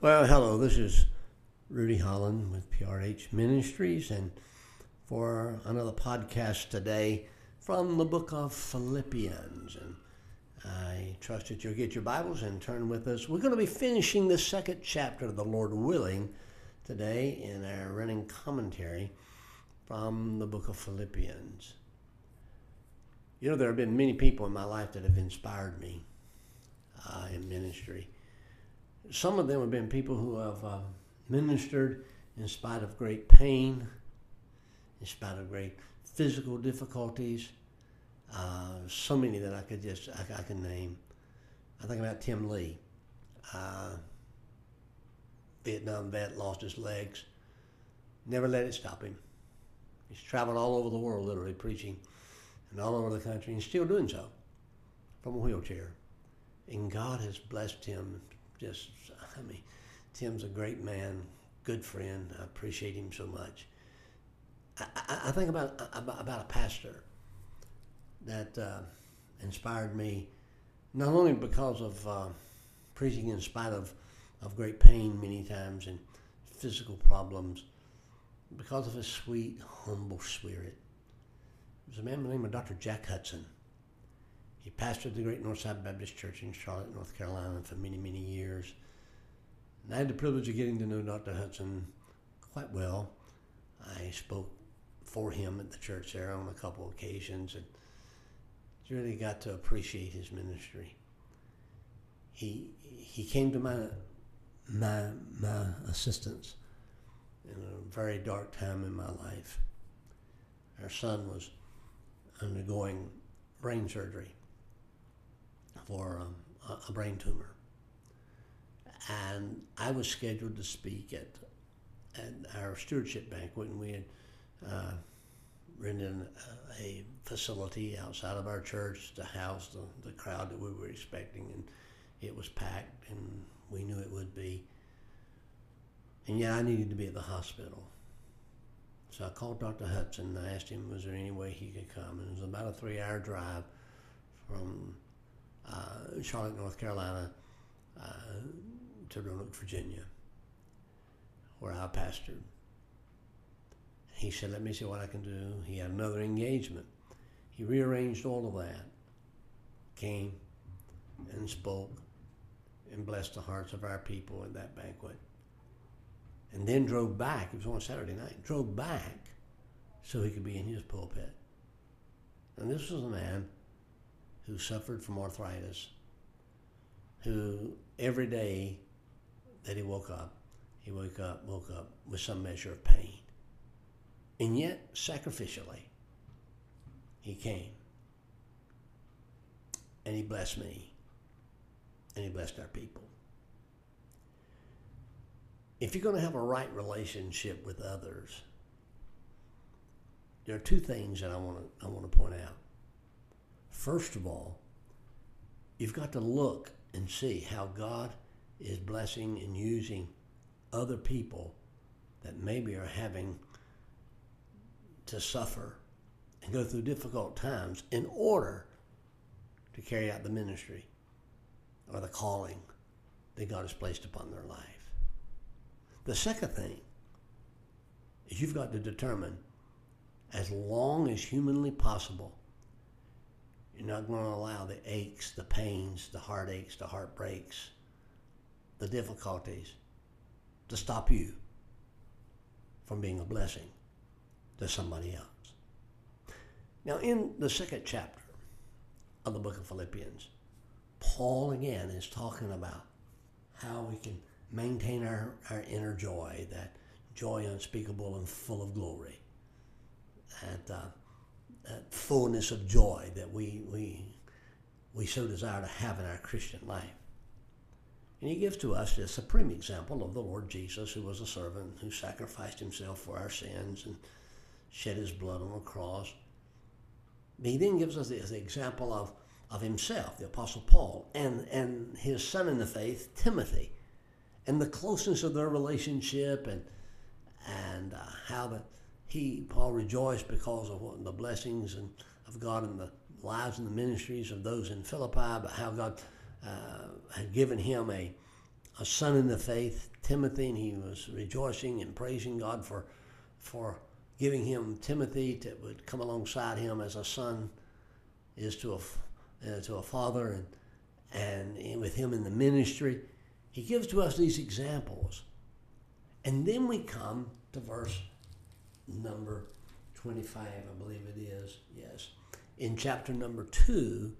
Well, hello, this is Rudy Holland with PRH Ministries, and for another podcast today from the book of Philippians. And I trust that you'll get your Bibles and turn with us. We're going to be finishing the second chapter of the Lord willing today in our running commentary from the book of Philippians. You know, there have been many people in my life that have inspired me uh, in ministry some of them have been people who have uh, ministered in spite of great pain, in spite of great physical difficulties. Uh, so many that I could just I, I, can name. I think about Tim Lee, uh, Vietnam vet, lost his legs, never let it stop him. He's traveled all over the world, literally preaching, and all over the country, and still doing so from a wheelchair. And God has blessed him just, I mean, Tim's a great man, good friend. I appreciate him so much. I, I, I think about, about, about a pastor that uh, inspired me, not only because of uh, preaching in spite of, of great pain many times and physical problems, because of his sweet, humble spirit. It was a man by the name of Dr. Jack Hudson. He pastored the Great Northside Baptist Church in Charlotte, North Carolina for many, many years. And I had the privilege of getting to know Dr. Hudson quite well. I spoke for him at the church there on a couple occasions and really got to appreciate his ministry. He he came to my my my assistance in a very dark time in my life. Our son was undergoing brain surgery for um, a brain tumor. And I was scheduled to speak at, at our stewardship banquet, and we had uh, rented a facility outside of our church to house the, the crowd that we were expecting, and it was packed, and we knew it would be. And yet I needed to be at the hospital. So I called Dr. Hudson and I asked him, was there any way he could come? And it was about a three hour drive from uh, Charlotte, North Carolina, uh, to Roanoke, Virginia, where I pastored. He said, Let me see what I can do. He had another engagement. He rearranged all of that, came and spoke and blessed the hearts of our people at that banquet. And then drove back. It was on Saturday night. Drove back so he could be in his pulpit. And this was a man who suffered from arthritis, who every day that he woke up, he woke up, woke up with some measure of pain. And yet, sacrificially, he came. And he blessed me. And he blessed our people. If you're going to have a right relationship with others, there are two things that I want to I want to point out. First of all, you've got to look and see how God is blessing and using other people that maybe are having to suffer and go through difficult times in order to carry out the ministry or the calling that God has placed upon their life. The second thing is you've got to determine, as long as humanly possible, you're not going to allow the aches, the pains, the heartaches, the heartbreaks, the difficulties to stop you from being a blessing to somebody else. Now, in the second chapter of the book of Philippians, Paul again is talking about how we can maintain our, our inner joy, that joy unspeakable and full of glory. And uh, that fullness of joy that we, we, we so desire to have in our Christian life. And he gives to us the supreme example of the Lord Jesus, who was a servant, who sacrificed himself for our sins and shed his blood on the cross. He then gives us the, the example of, of himself, the Apostle Paul, and, and his son in the faith, Timothy, and the closeness of their relationship and, and uh, how the, he, Paul, rejoiced because of what, the blessings and, of God in the lives and the ministries of those in Philippi, but how God uh, had given him a, a son in the faith, Timothy, and he was rejoicing and praising God for, for giving him Timothy that would come alongside him as a son is to a, uh, to a father and, and with him in the ministry. He gives to us these examples. And then we come to verse number 25, I believe it is, yes, in chapter number 2,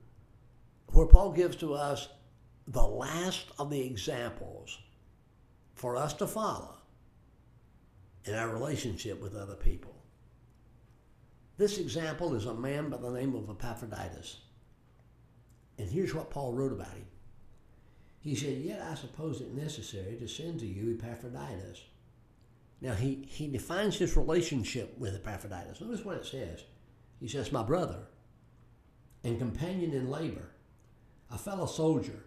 where Paul gives to us the last of the examples for us to follow in our relationship with other people. This example is a man by the name of Epaphroditus. And here's what Paul wrote about him. He said, Yet I suppose it necessary to send to you Epaphroditus. Now, he, he defines his relationship with Epaphroditus. Notice what it says. He says, My brother and companion in labor, a fellow soldier,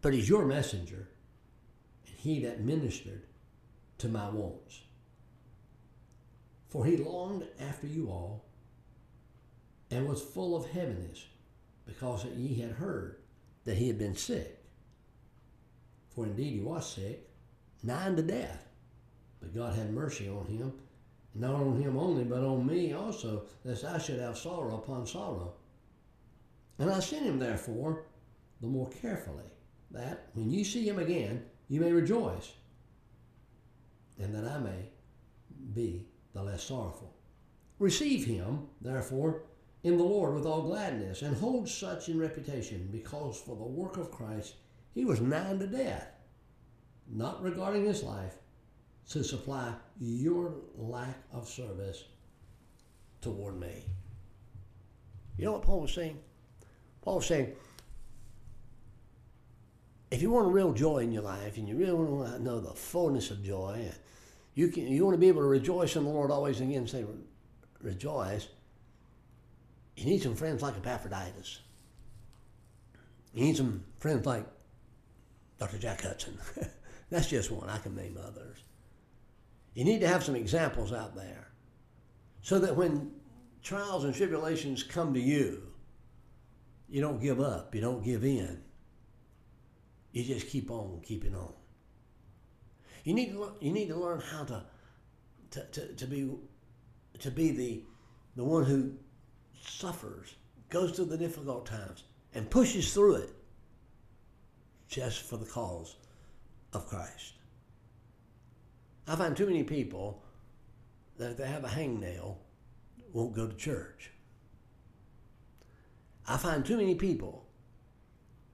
but he's your messenger, and he that ministered to my wants. For he longed after you all, and was full of heaviness, because that ye had heard that he had been sick. For indeed he was sick, nigh unto death. But God had mercy on him, not on him only, but on me also, lest I should have sorrow upon sorrow. And I sent him therefore the more carefully, that when you see him again, you may rejoice, and that I may be the less sorrowful. Receive him, therefore, in the Lord with all gladness, and hold such in reputation, because for the work of Christ he was nigh to death, not regarding his life, to supply your lack of service toward me. You know what Paul was saying? Paul was saying, if you want a real joy in your life and you really want to know the fullness of joy, you, can, you want to be able to rejoice in the Lord always and again say, rejoice. You need some friends like Epaphroditus. You need some friends like Dr. Jack Hudson. That's just one. I can name others. You need to have some examples out there so that when trials and tribulations come to you, you don't give up, you don't give in. You just keep on keeping on. You need to, you need to learn how to, to, to, to be, to be the, the one who suffers, goes through the difficult times, and pushes through it just for the cause of Christ. I find too many people that if they have a hangnail, won't go to church. I find too many people,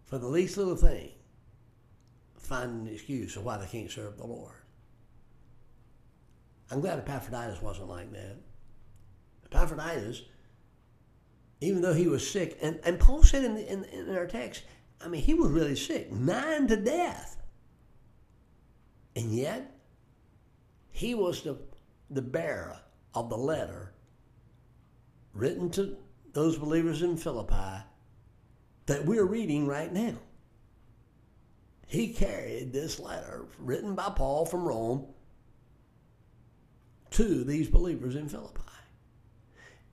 for the least little thing, find an excuse of why they can't serve the Lord. I'm glad Epaphroditus wasn't like that. Epaphroditus, even though he was sick, and, and Paul said in, the, in, in our text, I mean, he was really sick, nine to death. And yet, he was the, the bearer of the letter written to those believers in Philippi that we're reading right now. He carried this letter written by Paul from Rome to these believers in Philippi.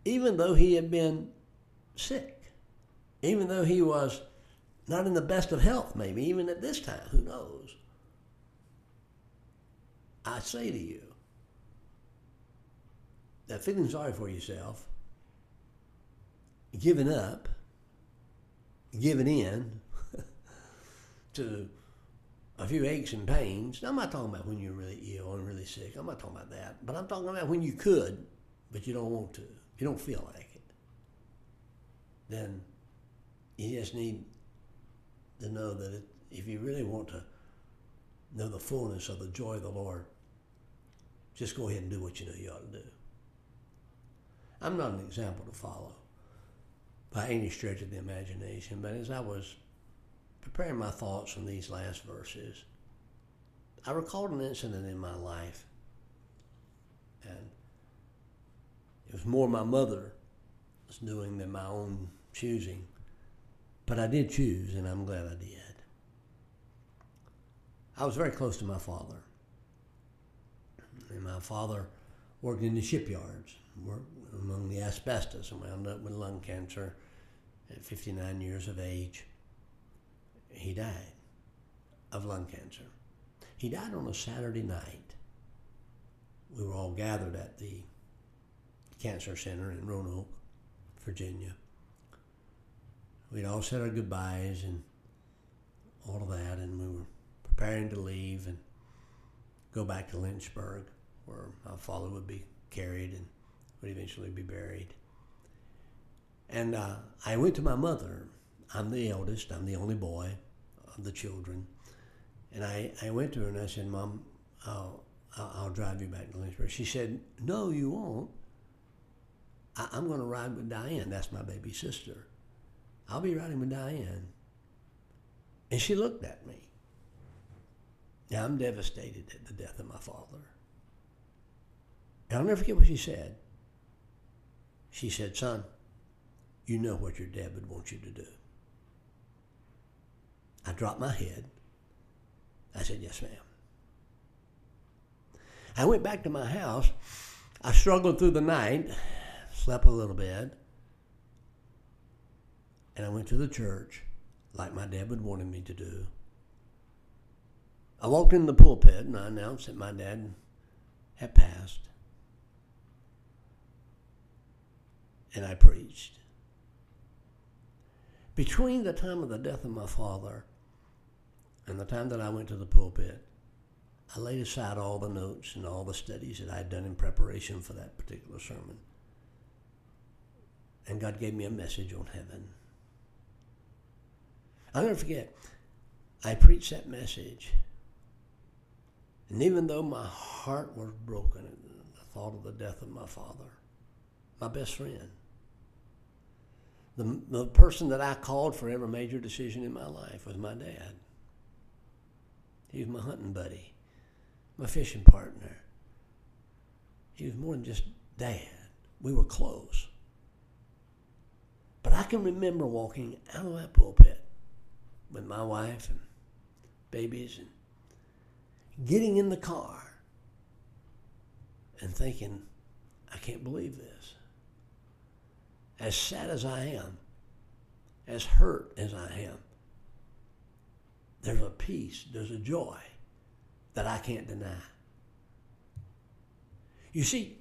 Even though he had been sick, even though he was not in the best of health, maybe, even at this time, who knows? I say to you that feeling sorry for yourself, giving up, giving in to a few aches and pains. Now, I'm not talking about when you're really ill and really sick. I'm not talking about that. But I'm talking about when you could, but you don't want to. You don't feel like it. Then you just need to know that it, if you really want to know the fullness of the joy of the Lord, just go ahead and do what you know you ought to do. I'm not an example to follow by any stretch of the imagination, but as I was preparing my thoughts from these last verses, I recalled an incident in my life. And it was more my mother was doing than my own choosing. But I did choose, and I'm glad I did. I was very close to my father. And my father worked in the shipyards, worked among the asbestos, and wound up with lung cancer at 59 years of age he died. of lung cancer. He died on a Saturday night. We were all gathered at the Cancer Center in Roanoke, Virginia. We'd all said our goodbyes and all of that, and we were preparing to leave and go back to Lynchburg, where my father would be carried and would eventually be buried. And uh, I went to my mother. I'm the eldest, I'm the only boy of the children. And I, I went to her and I said, Mom, I'll, I'll drive you back to Lynchburg. She said, No, you won't. I, I'm going to ride with Diane. That's my baby sister. I'll be riding with Diane. And she looked at me. Now, I'm devastated at the death of my father. And I'll never forget what she said. She said, Son, you know what your dad would want you to do. I dropped my head. I said, Yes, ma'am. I went back to my house. I struggled through the night, slept a little bit, and I went to the church like my dad would wanted me to do. I walked in the pulpit and I announced that my dad had passed. And I preached. Between the time of the death of my father and the time that I went to the pulpit, I laid aside all the notes and all the studies that I had done in preparation for that particular sermon. And God gave me a message on heaven. I'll never forget, I preached that message. And even though my heart was broken at the thought of the death of my father, my best friend, the, the person that I called for every major decision in my life was my dad. He was my hunting buddy, my fishing partner. He was more than just dad. We were close. But I can remember walking out of that pulpit with my wife and babies and getting in the car and thinking, I can't believe this. As sad as I am, as hurt as I am, there's a peace, there's a joy that I can't deny. You see,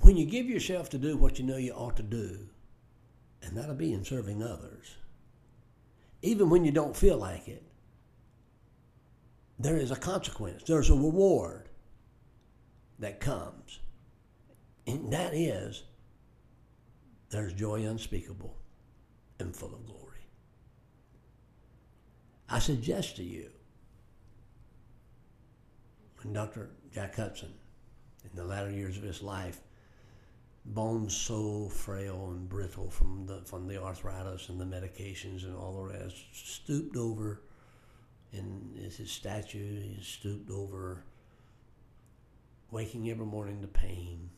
when you give yourself to do what you know you ought to do, and that'll be in serving others, even when you don't feel like it, there is a consequence, there's a reward that comes. And that is, there's joy unspeakable and full of glory. I suggest to you, when Dr. Jack Hudson, in the latter years of his life, bones so frail and brittle from the from the arthritis and the medications and all the rest, stooped over in his statue, he stooped over, waking every morning to pain.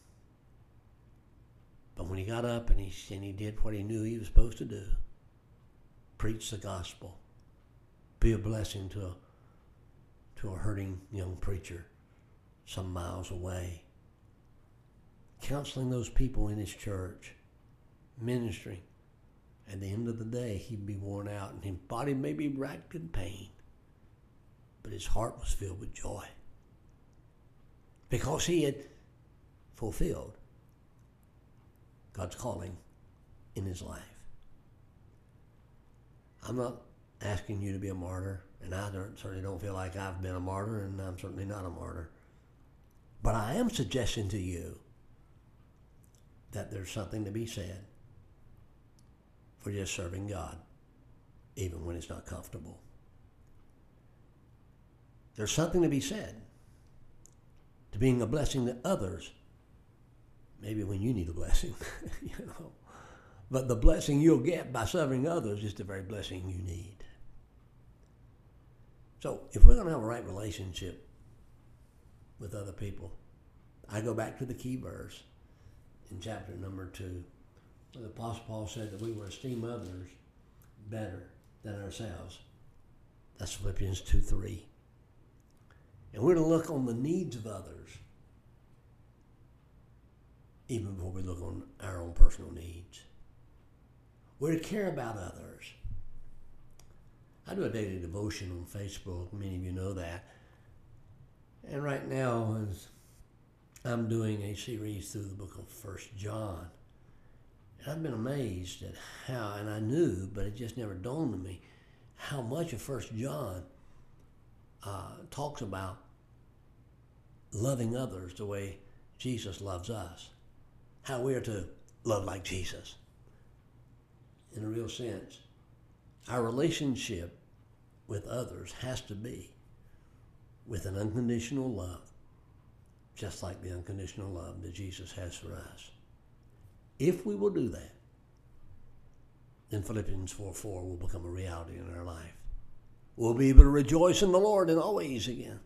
But when he got up and he and he did what he knew he was supposed to do, preach the gospel, be a blessing to a to a hurting young preacher some miles away counseling those people in his church, ministering. At the end of the day, he'd be worn out and his body may be racked in pain, but his heart was filled with joy because he had fulfilled God's calling in his life. I'm not asking you to be a martyr, and I certainly don't feel like I've been a martyr, and I'm certainly not a martyr. But I am suggesting to you that there's something to be said for just serving God, even when it's not comfortable. There's something to be said to being a blessing to others, maybe when you need a blessing, you know. But the blessing you'll get by serving others is the very blessing you need. So if we're going to have a right relationship with other people, I go back to the key verse in chapter number two. where The Apostle Paul said that we were esteem others better than ourselves. That's Philippians 2 3. And we're to look on the needs of others even before we look on our own personal needs. We're to care about others. I do a daily devotion on Facebook. Many of you know that. And right now, as I'm doing a series through the book of First John, and I've been amazed at how, and I knew, but it just never dawned on me, how much of First John uh, talks about loving others the way Jesus loves us, how we are to love like Jesus. In a real sense, our relationship with others has to be with an unconditional love, just like the unconditional love that Jesus has for us. If we will do that, then Philippians 4 4 will become a reality in our life. We'll be able to rejoice in the Lord and always again.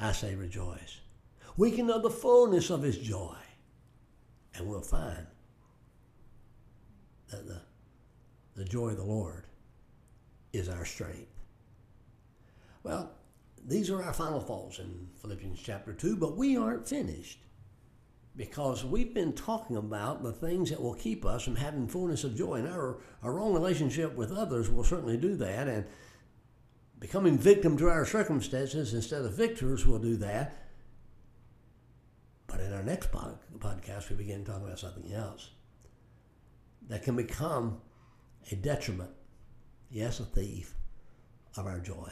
I say rejoice. We can know the fullness of his joy. And we'll find that the, the joy of the Lord is our strength. Well, these are our final thoughts in Philippians chapter 2, but we aren't finished because we've been talking about the things that will keep us from having fullness of joy. And our, our wrong relationship with others will certainly do that. And becoming victim to our circumstances instead of victors will do that. In our next pod, podcast, we begin talking about something else that can become a detriment, yes, a thief of our joy.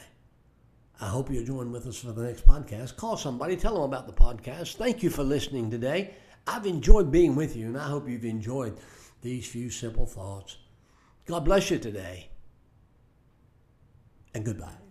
I hope you'll join with us for the next podcast. Call somebody, tell them about the podcast. Thank you for listening today. I've enjoyed being with you, and I hope you've enjoyed these few simple thoughts. God bless you today, and goodbye.